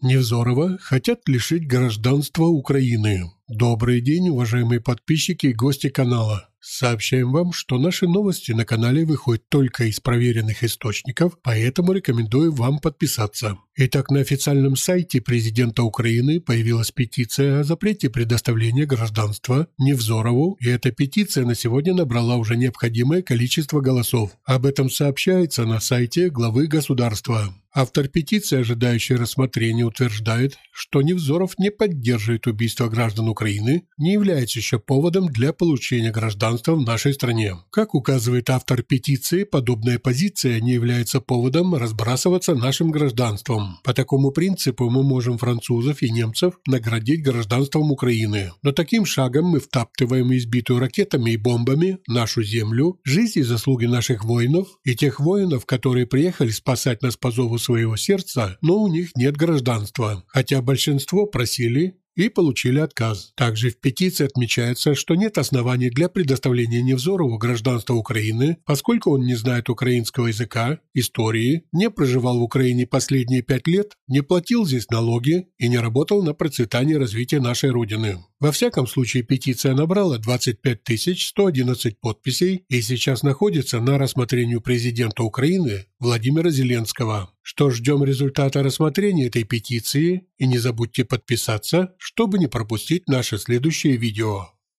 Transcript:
Невзорова хотят лишить гражданства Украины. Добрый день, уважаемые подписчики и гости канала. Сообщаем вам, что наши новости на канале выходят только из проверенных источников, поэтому рекомендую вам подписаться. Итак, на официальном сайте президента Украины появилась петиция о запрете предоставления гражданства Невзорову, и эта петиция на сегодня набрала уже необходимое количество голосов. Об этом сообщается на сайте главы государства. Автор петиции, ожидающий рассмотрения, утверждает, что Невзоров не поддерживает убийство граждан Украины, не является еще поводом для получения гражданства в нашей стране. Как указывает автор петиции, подобная позиция не является поводом разбрасываться нашим гражданством. По такому принципу мы можем французов и немцев наградить гражданством Украины. Но таким шагом мы втаптываем избитую ракетами и бомбами нашу землю, жизнь и заслуги наших воинов и тех воинов, которые приехали спасать нас по зову своего сердца, но у них нет гражданства, хотя большинство просили и получили отказ. Также в петиции отмечается, что нет оснований для предоставления Невзорову гражданства Украины, поскольку он не знает украинского языка, истории, не проживал в Украине последние пять лет, не платил здесь налоги и не работал на процветание и развитие нашей Родины. Во всяком случае, петиция набрала 25 111 подписей и сейчас находится на рассмотрении президента Украины Владимира Зеленского. Что ждем результата рассмотрения этой петиции и не забудьте подписаться, чтобы не пропустить наше следующее видео.